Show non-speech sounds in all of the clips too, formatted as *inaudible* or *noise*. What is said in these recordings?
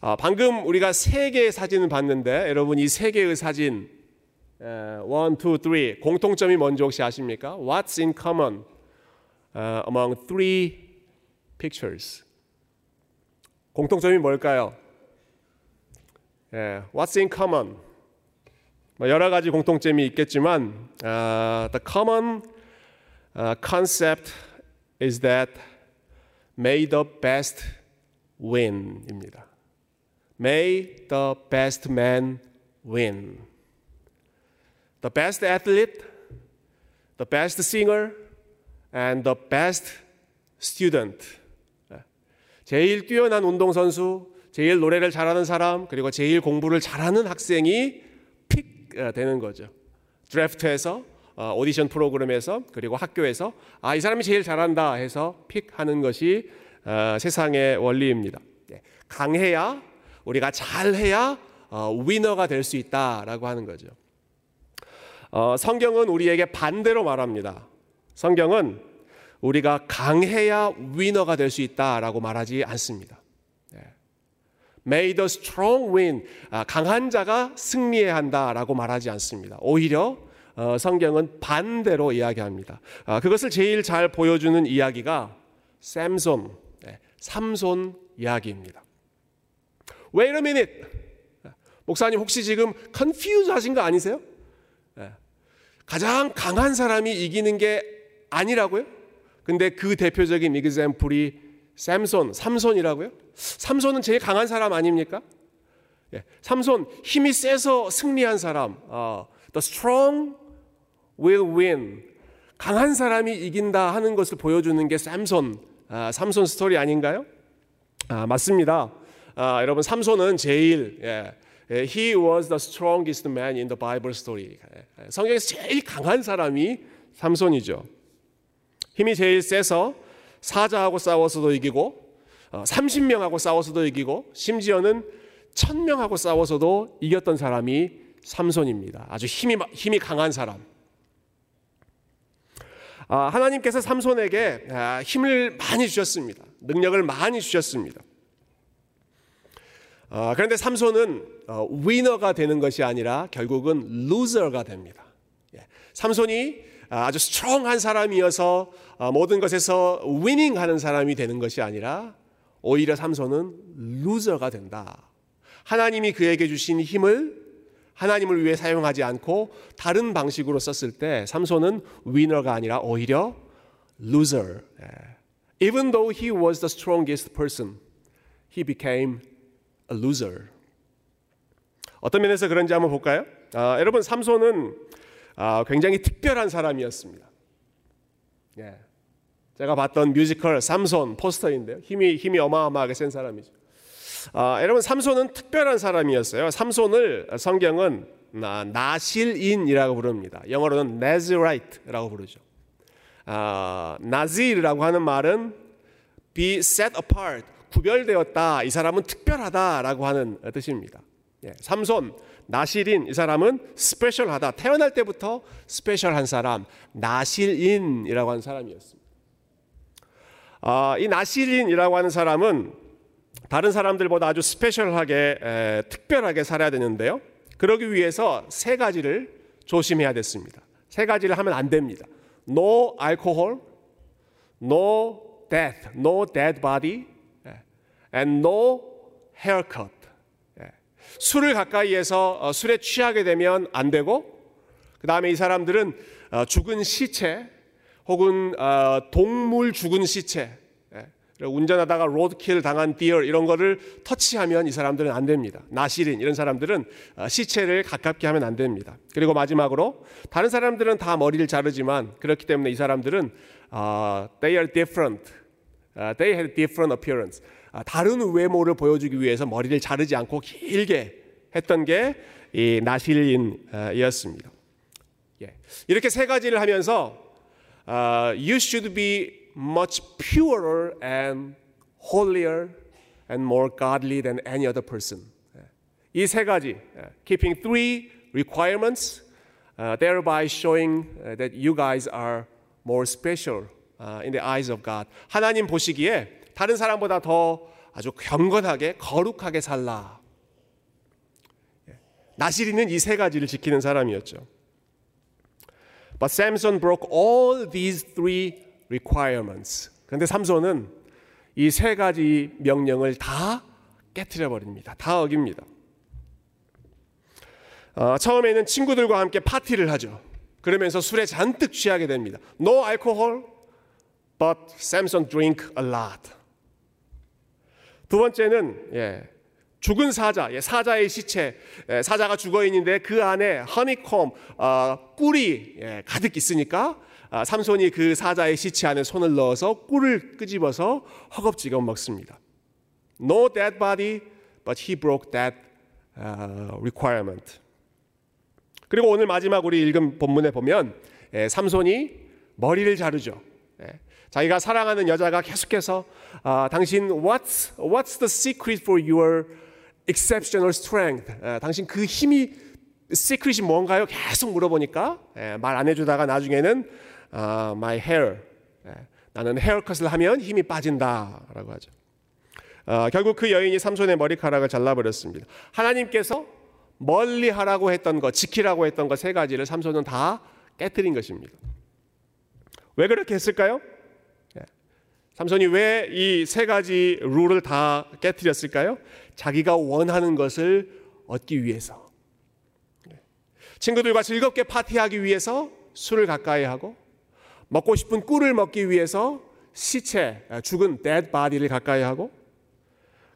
아, 방금 우리가 세 개의 사진을 봤는데 여러분 이 세 개의 사진 one, two, three 공통점이 뭔지 혹시 아십니까? What's in common uh, among three pictures? 공통점이 뭘까요? 예, what's in common? 뭐 여러 가지 공통점이 있겠지만 uh, the common uh, concept is that may the best win입니다. May the best man win. The best athlete, the best singer, and the best student. 제일 뛰어난 운동선수, 제일 노래를 잘하는 사람, 그리고 제일 공부를 잘하는 학생이 픽 되는 거죠. 드래프트에서 오디션 프로그램에서 그리고 학교에서 아 이 사람이 제일 잘한다 해서 픽하는 것이 세상의 원리입니다. 강해야 우리가 잘해야 위너가 될 수 있다라고 하는 거죠. 성경은 우리에게 반대로 말합니다. 성경은 우리가 강해야 위너가 될 수 있다라고 말하지 않습니다. May the strong win. 강한 자가 승리해야 한다라고 말하지 않습니다. 오히려 성경은 반대로 이야기합니다. 그것을 제일 잘 보여주는 이야기가 샘손, 삼손 이야기입니다. Wait a minute. 목사님 혹시 지금 confuse 하신 거 아니세요? 가장 강한 사람이 이기는 게 아니라고요? 근데 그 대표적인 이그샘플이 샘손, 삼손이라고요? 삼손은 제일 강한 사람 아닙니까? 예, 삼손 힘이 세서 승리한 사람. 어, the strong will win. 강한 사람이 이긴다 하는 것을 보여주는 게 삼손, 아, 삼손 스토리 아닌가요? 아, 맞습니다. 아, 여러분 삼손은 제일 예, He was the strongest man in the Bible story. 성경에서 제일 강한 사람이 삼손이죠. 힘이 제일 세서 사자하고 싸워서도 이기고 30명하고 싸워서도 이기고 심지어는 1000명하고 싸워서도 이겼던 사람이 삼손입니다. 아주 힘이 힘이 강한 사람. 하나님께서 삼손에게 힘을 많이 주셨습니다. 능력을 많이 주셨습니다. 그런데 삼손은 위너가 되는 것이 아니라 결국은 루저가 됩니다. 삼손이 아주 strong한 사람이어서 모든 것에서 winning하는 사람이 되는 것이 아니라 오히려 삼손은 loser가 된다. 하나님이 그에게 주신 힘을 하나님을 위해 사용하지 않고 다른 방식으로 썼을 때 삼손은 winner가 아니라 오히려 loser. Even though he was the strongest person, he became loser. 어떤 면에서 그런지 한번 볼까요? 아, 여러분 삼손은 아, 굉장히 특별한 사람이었습니다. 예. 제가 봤던 뮤지컬 삼손 포스터인데요. 힘이 힘이 어마어마하게 센 사람이죠. 아, 여러분 삼손은 특별한 사람이었어요. 삼손을 성경은 나실인이라고 부릅니다. 영어로는 Nazirite라고 부르죠. 아, 나질이라고 하는 말은 be set apart, 구별되었다. 이 사람은 특별하다라고 하는 뜻입니다. 예, 삼손, 나실인 이 사람은 스페셜하다. 태어날 때부터 스페셜한 사람, 나실인이라고 하는 사람이었습니다. 아, 이 나실인이라고 하는 사람은 다른 사람들보다 아주 스페셜하게 에, 특별하게 살아야 되는데요. 그러기 위해서 세 가지를 조심해야 됐습니다. 세 가지를 하면 안 됩니다. No alcohol, no death, no dead body, and no haircut. 술을 가까이에서 술에 취하게 되면 안 되고, 그 다음에 이 사람들은 죽은 시체 혹은 동물 죽은 시체, 운전하다가 로드킬 당한 디어 이런 거를 터치하면 이 사람들은 안 됩니다. 나시린 이런 사람들은 시체를 가깝게 하면 안 됩니다. 그리고 마지막으로 다른 사람들은 다 머리를 자르지만 그렇기 때문에 이 사람들은 they are different, they have different appearance. 다른 외모를 보여주기 위해서 머리를 자르지 않고 길게 했던 게 이 나실인이었습니다. 이렇게 세 가지를 하면서 you should be much purer and holier and more godly than any other person. 이 세 가지, keeping three requirements, uh, thereby showing that you guys are more special uh, in the eyes of God. 하나님 보시기에 다른 사람보다 더 아주 경건하게 거룩하게 살라. 예. 나시리는 이 세 가지를 지키는 사람이었죠. But Samson broke all these three requirements. 그런데 삼손은 이 세 가지 명령을 다 깨뜨려 버립니다. 다 어깁니다. 어, 처음에는 친구들과 함께 파티를 하죠. 그러면서 술에 잔뜩 취하게 됩니다. No alcohol, but Samson drink a lot. 두 번째는 예, 죽은 사자, 예, 사자의 시체, 예, 사자가 죽어 있는데 그 안에 허니콤 어, 꿀이 예, 가득 있으니까 아, 삼손이 그 사자의 시체 안에 손을 넣어서 꿀을 끄집어서 허겁지겁 먹습니다. No dead body, but he broke that uh, requirement. 그리고 오늘 마지막 우리 읽은 본문에 보면 예, 삼손이 머리를 자르죠. 예, 자기가 사랑하는 여자가 계속해서 아, 당신 what's what's the secret for your exceptional strength? 예, 당신 그 힘이 secret이 뭔가요? 계속 물어보니까 예, 말안 해주다가 나중에는 아, my hair 예, 나는 헤어컷을 하면 힘이 빠진다라고 하죠. 아, 결국 그 여인이 삼손의 머리카락을 잘라버렸습니다. 하나님께서 멀리 하라고 했던 것, 지키라고 했던 것 세 가지를 삼손은 다 깨뜨린 것입니다. 왜 그렇게 했을까요? 예. 삼손이 왜 이 세 가지 룰을 다 깨뜨렸을까요? 자기가 원하는 것을 얻기 위해서. 예. 친구들과 즐겁게 파티하기 위해서 술을 가까이 하고 먹고 싶은 꿀을 먹기 위해서 시체, 죽은 dead body를 가까이 하고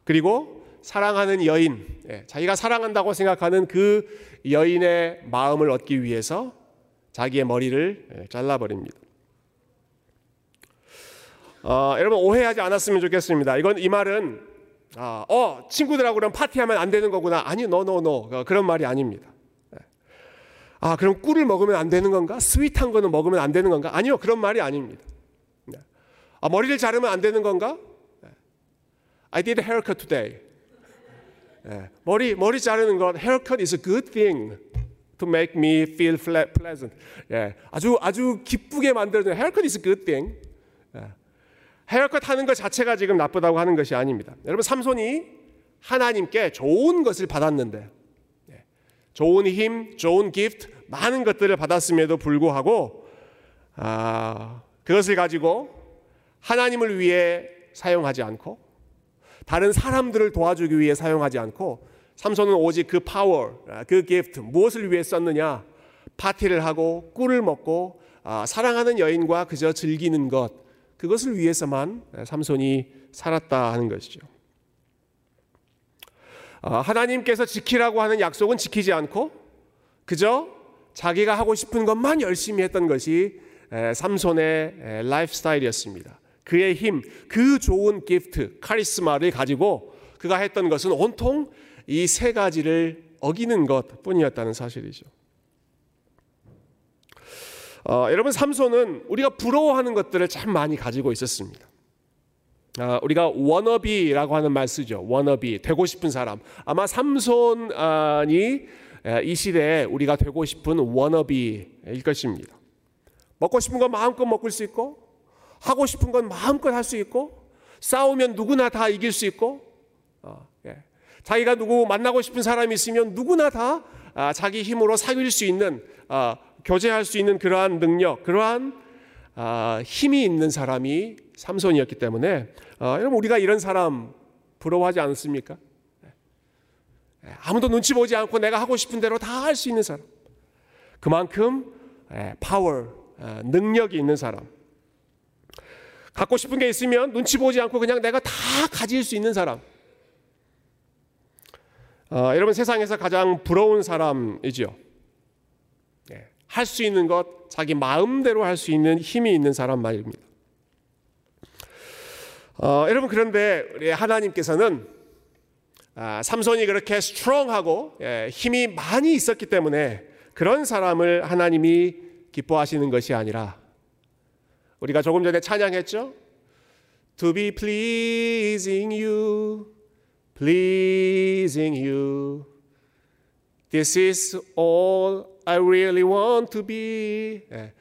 그리고 사랑하는 여인, 예, 자기가 사랑한다고 생각하는 그 여인의 마음을 얻기 위해서 자기의 머리를 예, 잘라버립니다. 어, 여러분 오해하지 않았으면 좋겠습니다. 이건 이 말은 아, 어 친구들하고 그럼 파티하면 안 되는 거구나. 아니, no no no 그런 말이 아닙니다. 예. 아 그럼 꿀을 먹으면 안 되는 건가? sweet한 거는 먹으면 안 되는 건가? 아니요, 그런 말이 아닙니다. 아 머리를 자르면 안 되는 건가? I did a haircut today. 예, 머리 머리 자르는 것 haircut is a good thing to make me feel pleasant. 예, 아주 아주 기쁘게 만들어주는 haircut is a good thing. 예, haircut 하는 것 자체가 지금 나쁘다고 하는 것이 아닙니다. 여러분 삼손이 하나님께 좋은 것을 받았는데 예, 좋은 힘, 좋은 gift, 많은 것들을 받았음에도 불구하고 아, 그것을 가지고 하나님을 위해 사용하지 않고 다른 사람들을 도와주기 위해 사용하지 않고 삼손은 오직 그 파워, 그 gift 무엇을 위해 썼느냐? 파티를 하고 꿀을 먹고 아, 사랑하는 여인과 그저 즐기는 것 그것을 위해서만 삼손이 살았다 하는 것이죠. 아, 하나님께서 지키라고 하는 약속은 지키지 않고 그저 자기가 하고 싶은 것만 열심히 했던 것이 삼손의 라이프 스타일이었습니다. 그의 힘, 그 좋은 gift, 카리스마를 가지고 그가 했던 것은 온통 이 세 가지를 어기는 것 뿐이었다는 사실이죠. 어, 여러분 삼손은 우리가 부러워하는 것들을 참 많이 가지고 있었습니다. 어, 우리가 워너비라고 하는 말 쓰죠. 워너비 되고 싶은 사람. 아마 삼손이 이 시대에 우리가 되고 싶은 워너비일 것입니다. 먹고 싶은 거 마음껏 먹을 수 있고 하고 싶은 건 마음껏 할 수 있고 싸우면 누구나 다 이길 수 있고 어, 예. 자기가 누구 만나고 싶은 사람이 있으면 누구나 다 아, 자기 힘으로 사귈 수 있는 아, 교제할 수 있는 그러한 능력, 그러한 아, 힘이 있는 사람이 삼손이었기 때문에 어, 여러분 우리가 이런 사람 부러워하지 않습니까? 예. 예, 아무도 눈치 보지 않고 내가 하고 싶은 대로 다 할 수 있는 사람. 그만큼 파워, 능력이 있는 사람. 갖고 싶은 게 있으면 눈치 보지 않고 그냥 내가 다 가질 수 있는 사람. 어, 여러분 세상에서 가장 부러운 사람이죠. 네, 할 수 있는 것, 자기 마음대로 할 수 있는 힘이 있는 사람 말입니다. 어, 여러분 그런데 우리 하나님께서는 아, 삼손이 그렇게 스트롱하고 예, 힘이 많이 있었기 때문에 그런 사람을 하나님이 기뻐하시는 것이 아니라 우리가 조금 전에 찬양했죠? To be pleasing you, pleasing you. This is all I really want to be. 예.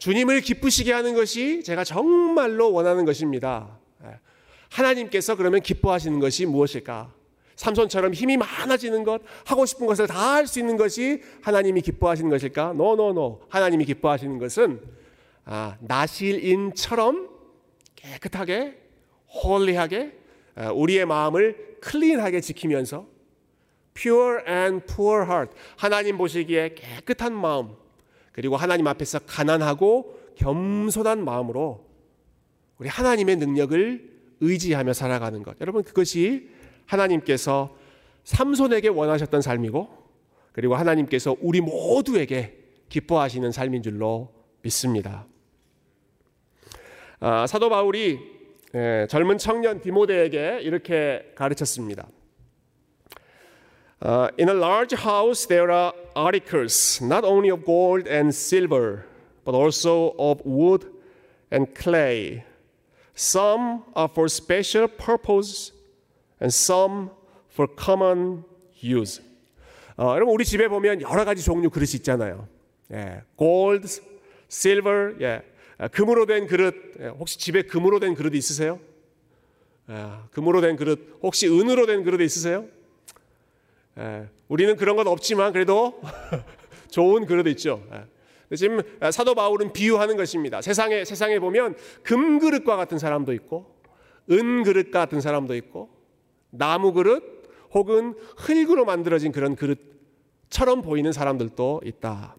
주님을 기쁘시게 하는 것이 제가 정말로 원하는 것입니다. 하나님께서 그러면 기뻐하시는 것이 무엇일까? 삼손처럼 힘이 많아지는 것, 하고 싶은 것을 다 할 수 있는 것이 하나님이 기뻐하시는 것일까? no no no. 하나님이 기뻐하시는 것은 아, 나실인처럼 깨끗하게, holy하게 우리의 마음을 clean하게 지키면서 pure and poor heart 하나님 보시기에 깨끗한 마음 그리고 하나님 앞에서 가난하고 겸손한 마음으로 우리 하나님의 능력을 의지하며 살아가는 것. 여러분 그것이 하나님께서 삼손에게 원하셨던 삶이고 그리고 하나님께서 우리 모두에게 기뻐하시는 삶인 줄로 믿습니다. 아, 사도 바울이 예, 젊은 청년 디모데에게 이렇게 가르쳤습니다. Uh, in a large house there are articles not only of gold and silver, but also of wood and clay. Some are for special purpose, and some for common use. 어, 여러분 우리 집에 보면 여러 가지 종류 그릇이 있잖아요. 예, gold, silver, 예, 금으로 된 그릇. 예, 혹시 집에 금으로 된 그릇 있으세요? 예, 금으로 된 그릇. 혹시 은으로 된 그릇 있으세요? 예, 우리는 그런 건 없지만 그래도 *laughs* 좋은 그릇 있죠. 예. 지금 사도 바울은 비유하는 것입니다. 세상에 세상에 보면 금 그릇과 같은 사람도 있고 은 그릇 같은 사람도 있고 나무 그릇 혹은 흙으로 만들어진 그런 그릇처럼 보이는 사람들도 있다.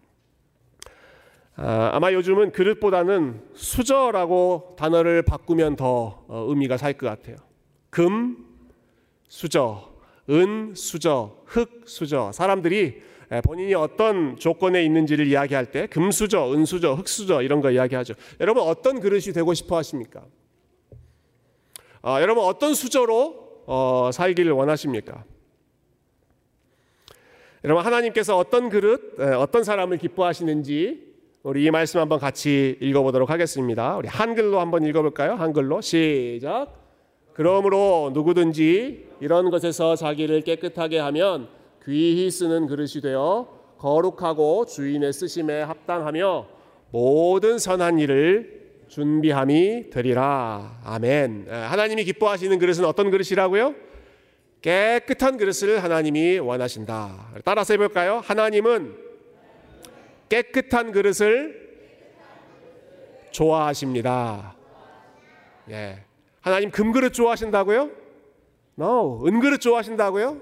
아, 아마 요즘은 그릇보다는 수저라고 단어를 바꾸면 더 어, 의미가 살 것 같아요. 금, 수저, 은 수저, 흙 수저. 사람들이 본인이 어떤 조건에 있는지를 이야기할 때 금수저, 은수저, 흙수저 이런 거 이야기하죠. 여러분 어떤 그릇이 되고 싶어 하십니까? 아, 여러분 어떤 수저로 어, 살기를 원하십니까? 여러분 하나님께서 어떤 그릇, 어떤 사람을 기뻐하시는지 우리 이 말씀 한번 같이 읽어보도록 하겠습니다. 우리 한글로 한번 읽어볼까요? 한글로 시작. 그러므로 누구든지 이런 것에서 자기를 깨끗하게 하면 귀히 쓰는 그릇이 되어 거룩하고 주인의 쓰심에 합당하며 모든 선한 일을 준비함이 되리라. 아멘. 하나님이 기뻐하시는 그릇은 어떤 그릇이라고요? 깨끗한 그릇을 하나님이 원하신다. 따라서 해볼까요? 하나님은 깨끗한 그릇을 좋아하십니다. 예. 하나님 금그릇 좋아하신다고요? No. 은그릇 좋아하신다고요?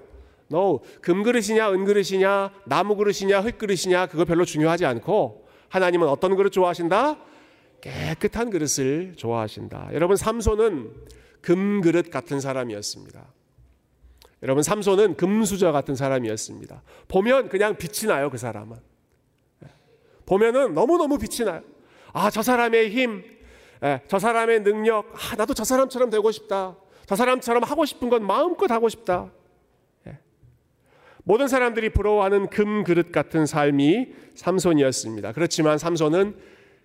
No. 금그릇이냐, 은그릇이냐, 나무그릇이냐, 흙그릇이냐, 그거 별로 중요하지 않고 하나님은 어떤 그릇 좋아하신다? 깨끗한 그릇을 좋아하신다. 여러분, 삼손은 금그릇 같은 사람이었습니다. 여러분, 삼손은 금수저 같은 사람이었습니다. 보면 그냥 빛이 나요, 그 사람은. 보면은 너무너무 빛이 나요. 아, 저 사람의 힘, 예, 저 사람의 능력, 아, 나도 저 사람처럼 되고 싶다. 저 사람처럼 하고 싶은 건 마음껏 하고 싶다. 예. 모든 사람들이 부러워하는 금 그릇 같은 삶이 삼손이었습니다. 그렇지만 삼손은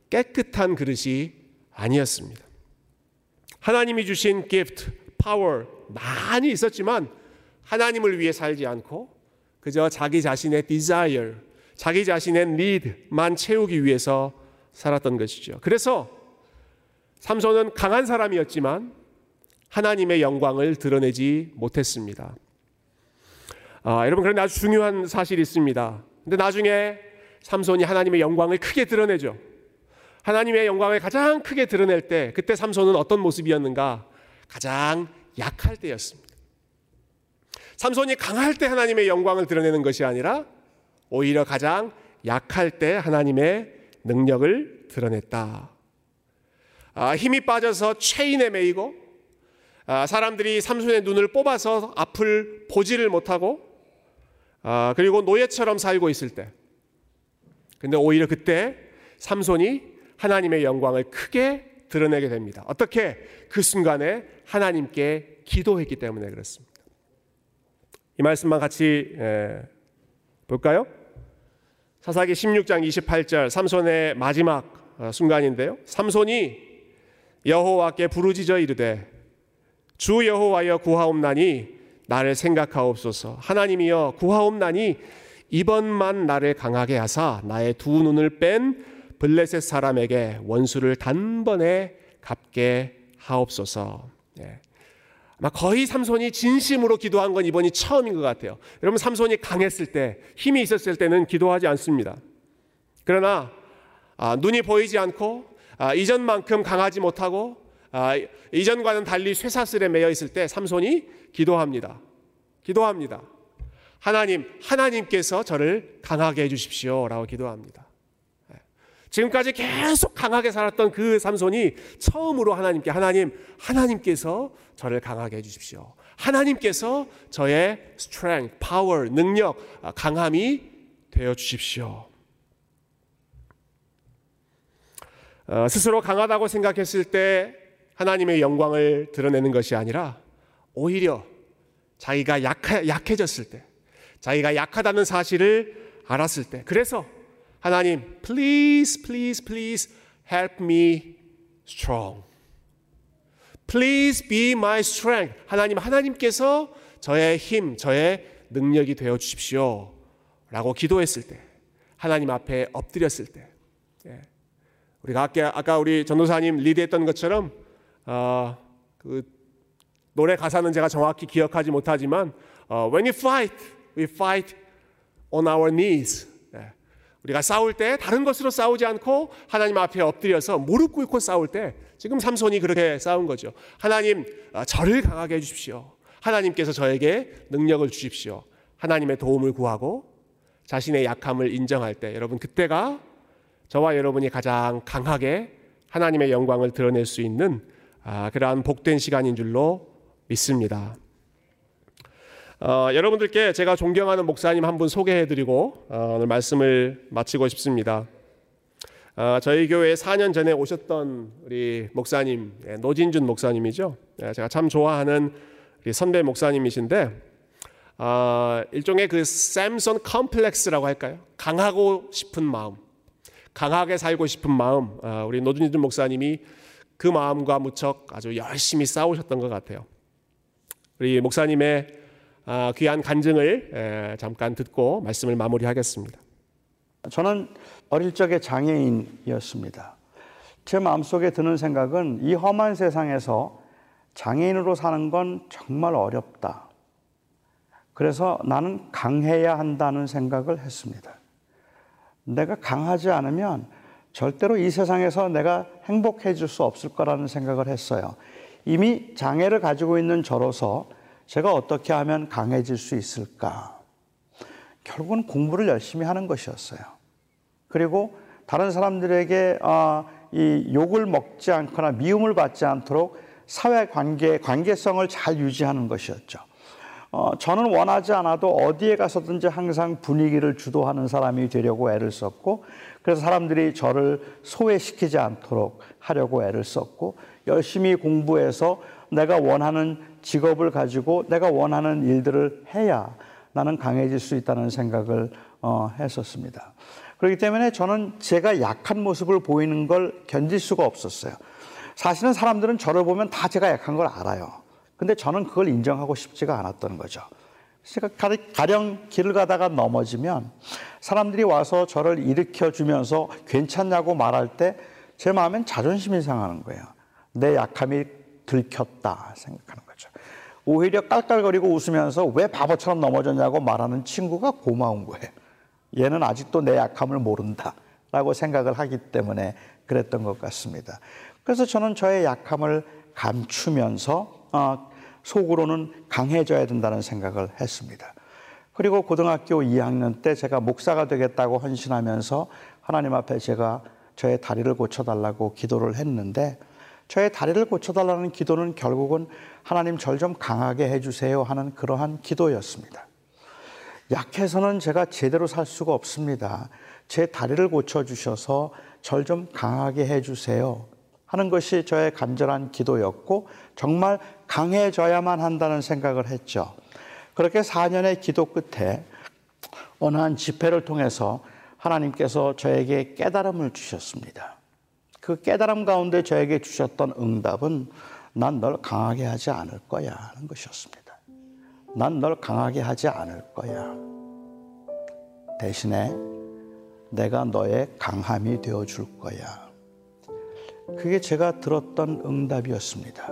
깨끗한 그릇이 아니었습니다. 하나님이 주신 gift, power 많이 있었지만 하나님을 위해 살지 않고 그저 자기 자신의 desire, 자기 자신의 need만 채우기 위해서 살았던 것이죠. 그래서 삼손은 강한 사람이었지만 하나님의 영광을 드러내지 못했습니다. 아, 여러분 그런데 아주 중요한 사실이 있습니다. 근데 나중에 삼손이 하나님의 영광을 크게 드러내죠. 하나님의 영광을 가장 크게 드러낼 때 그때 삼손은 어떤 모습이었는가? 가장 약할 때였습니다. 삼손이 강할 때 하나님의 영광을 드러내는 것이 아니라 오히려 가장 약할 때 하나님의 능력을 드러냈다. 아, 힘이 빠져서 체인에 매이고 아, 사람들이 삼손의 눈을 뽑아서 앞을 보지를 못하고 아, 그리고 노예처럼 살고 있을 때 근데 오히려 그때 삼손이 하나님의 영광을 크게 드러내게 됩니다. 어떻게? 그 순간에 하나님께 기도했기 때문에 그렇습니다. 이 말씀만 같이 볼까요? 사사기 16장 28절 삼손의 마지막 순간인데요. 삼손이 여호와께 부르짖어 이르되 주 여호와여 구하옵나니 나를 생각하옵소서 하나님이여 구하옵나니 이번만 나를 강하게 하사 나의 두 눈을 뺀 블레셋 사람에게 원수를 단번에 갚게 하옵소서. 예. 아마 거의 삼손이 진심으로 기도한 건 이번이 처음인 것 같아요. 여러분 삼손이 강했을 때, 힘이 있었을 때는 기도하지 않습니다. 그러나 아, 눈이 보이지 않고 아, 이전만큼 강하지 못하고 아, 이전과는 달리 쇠사슬에 매여 있을 때 삼손이 기도합니다. 기도합니다. 하나님, 하나님께서 저를 강하게 해주십시오 라고 기도합니다. 예. 지금까지 계속 강하게 살았던 그 삼손이 처음으로 하나님께 하나님, 하나님께서 저를 강하게 해주십시오. 하나님께서 저의 strength, power, 능력, 아, 강함이 되어 주십시오. 어, 스스로 강하다고 생각했을 때 하나님의 영광을 드러내는 것이 아니라 오히려 자기가 약해, 약해졌을 때, 자기가 약하다는 사실을 알았을 때, 그래서 하나님, please, please, please help me strong. Please be my strength. 하나님, 하나님께서 저의 힘, 저의 능력이 되어 주십시오. 라고 기도했을 때, 하나님 앞에 엎드렸을 때, 예. 우리가 아까, 우리 전도사님 리드했던 것처럼, 어, 그 노래 가사는 제가 정확히 기억하지 못하지만, 어, When you fight, we fight on our knees. 예. 우리가 싸울 때 다른 것으로 싸우지 않고 하나님 앞에 엎드려서 무릎 꿇고 싸울 때 지금 삼손이 그렇게 싸운 거죠. 하나님, 어, 저를 강하게 해주십시오. 하나님께서 저에게 능력을 주십시오. 하나님의 도움을 구하고 자신의 약함을 인정할 때 여러분 그때가 저와 여러분이 가장 강하게 하나님의 영광을 드러낼 수 있는 아, 그러한 복된 시간인 줄로 믿습니다. 어, 여러분들께 제가 존경하는 목사님 한 분 소개해드리고 어, 오늘 말씀을 마치고 싶습니다. 어, 저희 교회에 4년 전에 오셨던 우리 목사님 예, 노진준 목사님이죠. 예, 제가 참 좋아하는 선배 목사님이신데 어, 일종의 그 샘son 컴플렉스라고 할까요? 강하고 싶은 마음, 강하게 살고 싶은 마음. 어, 우리 노준준 목사님이 그 마음과 무척 아주 열심히 싸우셨던 것 같아요. 우리 목사님의 아, 귀한 간증을 잠깐 듣고 말씀을 마무리하겠습니다. 저는 어릴 적에 장애인이었습니다. 제 마음속에 드는 생각은 이 험한 세상에서 장애인으로 사는 건 정말 어렵다. 그래서 나는 강해야 한다는 생각을 했습니다. 내가 강하지 않으면 절대로 이 세상에서 내가 행복해질 수 없을 거라는 생각을 했어요. 이미 장애를 가지고 있는 저로서 제가 어떻게 하면 강해질 수 있을까? 결국은 공부를 열심히 하는 것이었어요. 그리고 다른 사람들에게 어, 이 욕을 먹지 않거나 미움을 받지 않도록 사회 관계, 관계성을 잘 유지하는 것이었죠. 어, 저는 원하지 않아도 어디에 가서든지 항상 분위기를 주도하는 사람이 되려고 애를 썼고, 그래서 사람들이 저를 소외시키지 않도록 하려고 애를 썼고, 열심히 공부해서 내가 원하는 직업을 가지고 내가 원하는 일들을 해야 나는 강해질 수 있다는 생각을 어, 했었습니다. 그렇기 때문에 저는 제가 약한 모습을 보이는 걸 견딜 수가 없었어요. 사실은 사람들은 저를 보면 다 제가 약한 걸 알아요. 근데 저는 그걸 인정하고 싶지가 않았던 거죠. 제가 가령 길을 가다가 넘어지면 사람들이 와서 저를 일으켜 주면서 괜찮냐고 말할 때 제 마음엔 자존심이 상하는 거예요. 내 약함이 들켰다 생각하는 거죠. 오히려 깔깔거리고 웃으면서 왜 바보처럼 넘어졌냐고 말하는 친구가 고마운 거예요. 얘는 아직도 내 약함을 모른다. 라고 생각을 하기 때문에 그랬던 것 같습니다. 그래서 저는 저의 약함을 감추면서 어, 속으로는 강해져야 된다는 생각을 했습니다. 그리고 고등학교 2학년 때 제가 목사가 되겠다고 헌신하면서 하나님 앞에 제가 저의 다리를 고쳐달라고 기도를 했는데 저의 다리를 고쳐달라는 기도는 결국은 하나님 절 좀 강하게 해주세요 하는 그러한 기도였습니다. 약해서는 제가 제대로 살 수가 없습니다. 제 다리를 고쳐주셔서 절 좀 강하게 해주세요 하는 것이 저의 간절한 기도였고 정말 강해져야만 한다는 생각을 했죠. 그렇게 4년의 기도 끝에 어느 한 집회를 통해서 하나님께서 저에게 깨달음을 주셨습니다. 그 깨달음 가운데 저에게 주셨던 응답은 난 널 강하게 하지 않을 거야 하는 것이었습니다. 난 널 강하게 하지 않을 거야. 대신에 내가 너의 강함이 되어 줄 거야. 그게 제가 들었던 응답이었습니다.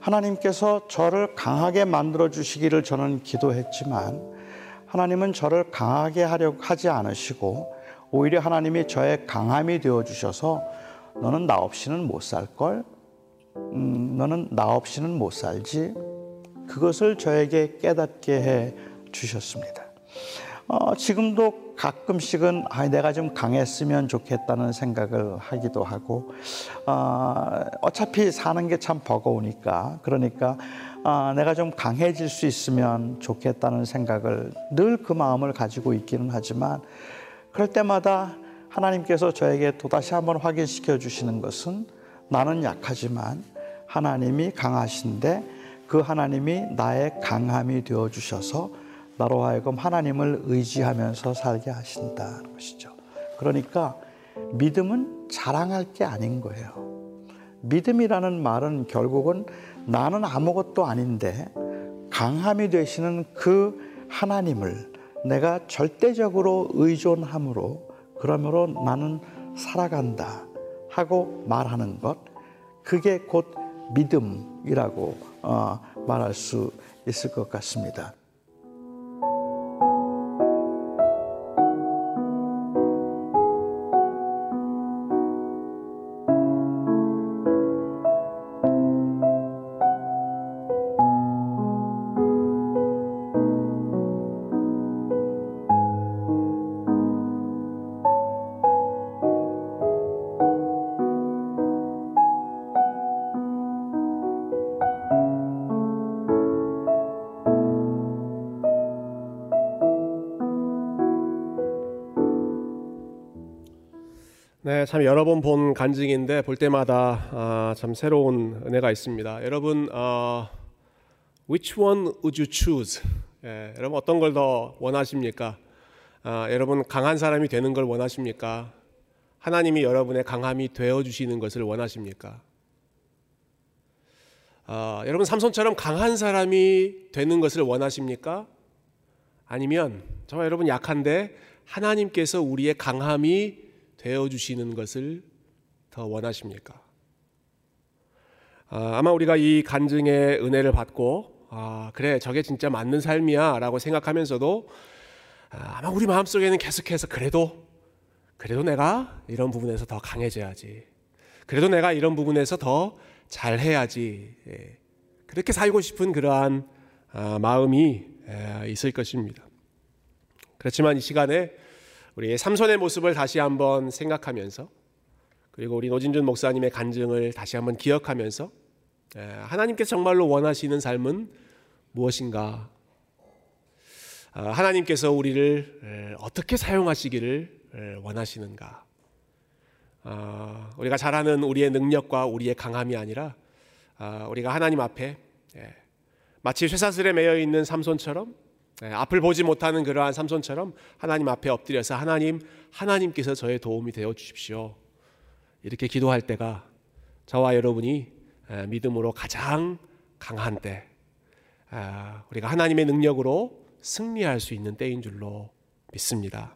하나님께서 저를 강하게 만들어 주시기를 저는 기도했지만 하나님은 저를 강하게 하려고 하지 않으시고 오히려 하나님이 저의 강함이 되어 주셔서 너는 나 없이는 못 살 걸? 음, 너는 나 없이는 못 살지? 그것을 저에게 깨닫게 해 주셨습니다. 어, 지금도 가끔씩은 아, 내가 좀 강했으면 좋겠다는 생각을 하기도 하고 어, 어차피 사는 게 참 버거우니까. 그러니까 어, 내가 좀 강해질 수 있으면 좋겠다는 생각을 늘 그 마음을 가지고 있기는 하지만 그럴 때마다 하나님께서 저에게 또다시 한번 확인시켜 주시는 것은 나는 약하지만 하나님이 강하신데 그 하나님이 나의 강함이 되어 주셔서 나로 하여금 하나님을 의지하면서 살게 하신다는 것이죠. 그러니까 믿음은 자랑할 게 아닌 거예요. 믿음이라는 말은 결국은 나는 아무것도 아닌데 강함이 되시는 그 하나님을 내가 절대적으로 의존함으로 그러므로 나는 살아간다 하고 말하는 것 그게 곧 믿음이라고 어, 말할 수 있을 것 같습니다. 참 여러 번 본 간증인데 볼 때마다 아, 참 새로운 은혜가 있습니다. 여러분, 어, which one would you choose? 예, 여러분 어떤 걸 더 원하십니까? 아, 여러분 강한 사람이 되는 걸 원하십니까? 하나님이 여러분의 강함이 되어 주시는 것을 원하십니까? 아, 여러분 삼손처럼 강한 사람이 되는 것을 원하십니까? 아니면 저와 여러분 약한데 하나님께서 우리의 강함이 되어 주시는 것을 더 원하십니까? 아, 아마 우리가 이 간증의 은혜를 받고 아, 그래 저게 진짜 맞는 삶이야라고 생각하면서도 아, 아마 우리 마음 속에는 계속해서 그래도 그래도 내가 이런 부분에서 더 강해져야지. 그래도 내가 이런 부분에서 더 잘해야지. 예. 그렇게 살고 싶은 그러한 아, 마음이 에, 있을 것입니다. 그렇지만 이 시간에 우리의 삼손의 모습을 다시 한번 생각하면서 그리고 우리 노진준 목사님의 간증을 다시 한번 기억하면서 하나님께서 정말로 원하시는 삶은 무엇인가? 아, 하나님께서 우리를 어떻게 사용하시기를 원하시는가? 아, 우리가 잘하는 우리의 능력과 우리의 강함이 아니라 아, 우리가 하나님 앞에 마치 쇠사슬에 매여 있는 삼손처럼 네, 앞을 보지 못하는 그러한 삼손처럼 하나님 앞에 엎드려서 하나님 하나님께서 저의 도움이 되어 주십시오. 이렇게 기도할 때가 저와 여러분이 믿음으로 가장 강한 때, 우리가 하나님의 능력으로 승리할 수 있는 때인 줄로 믿습니다.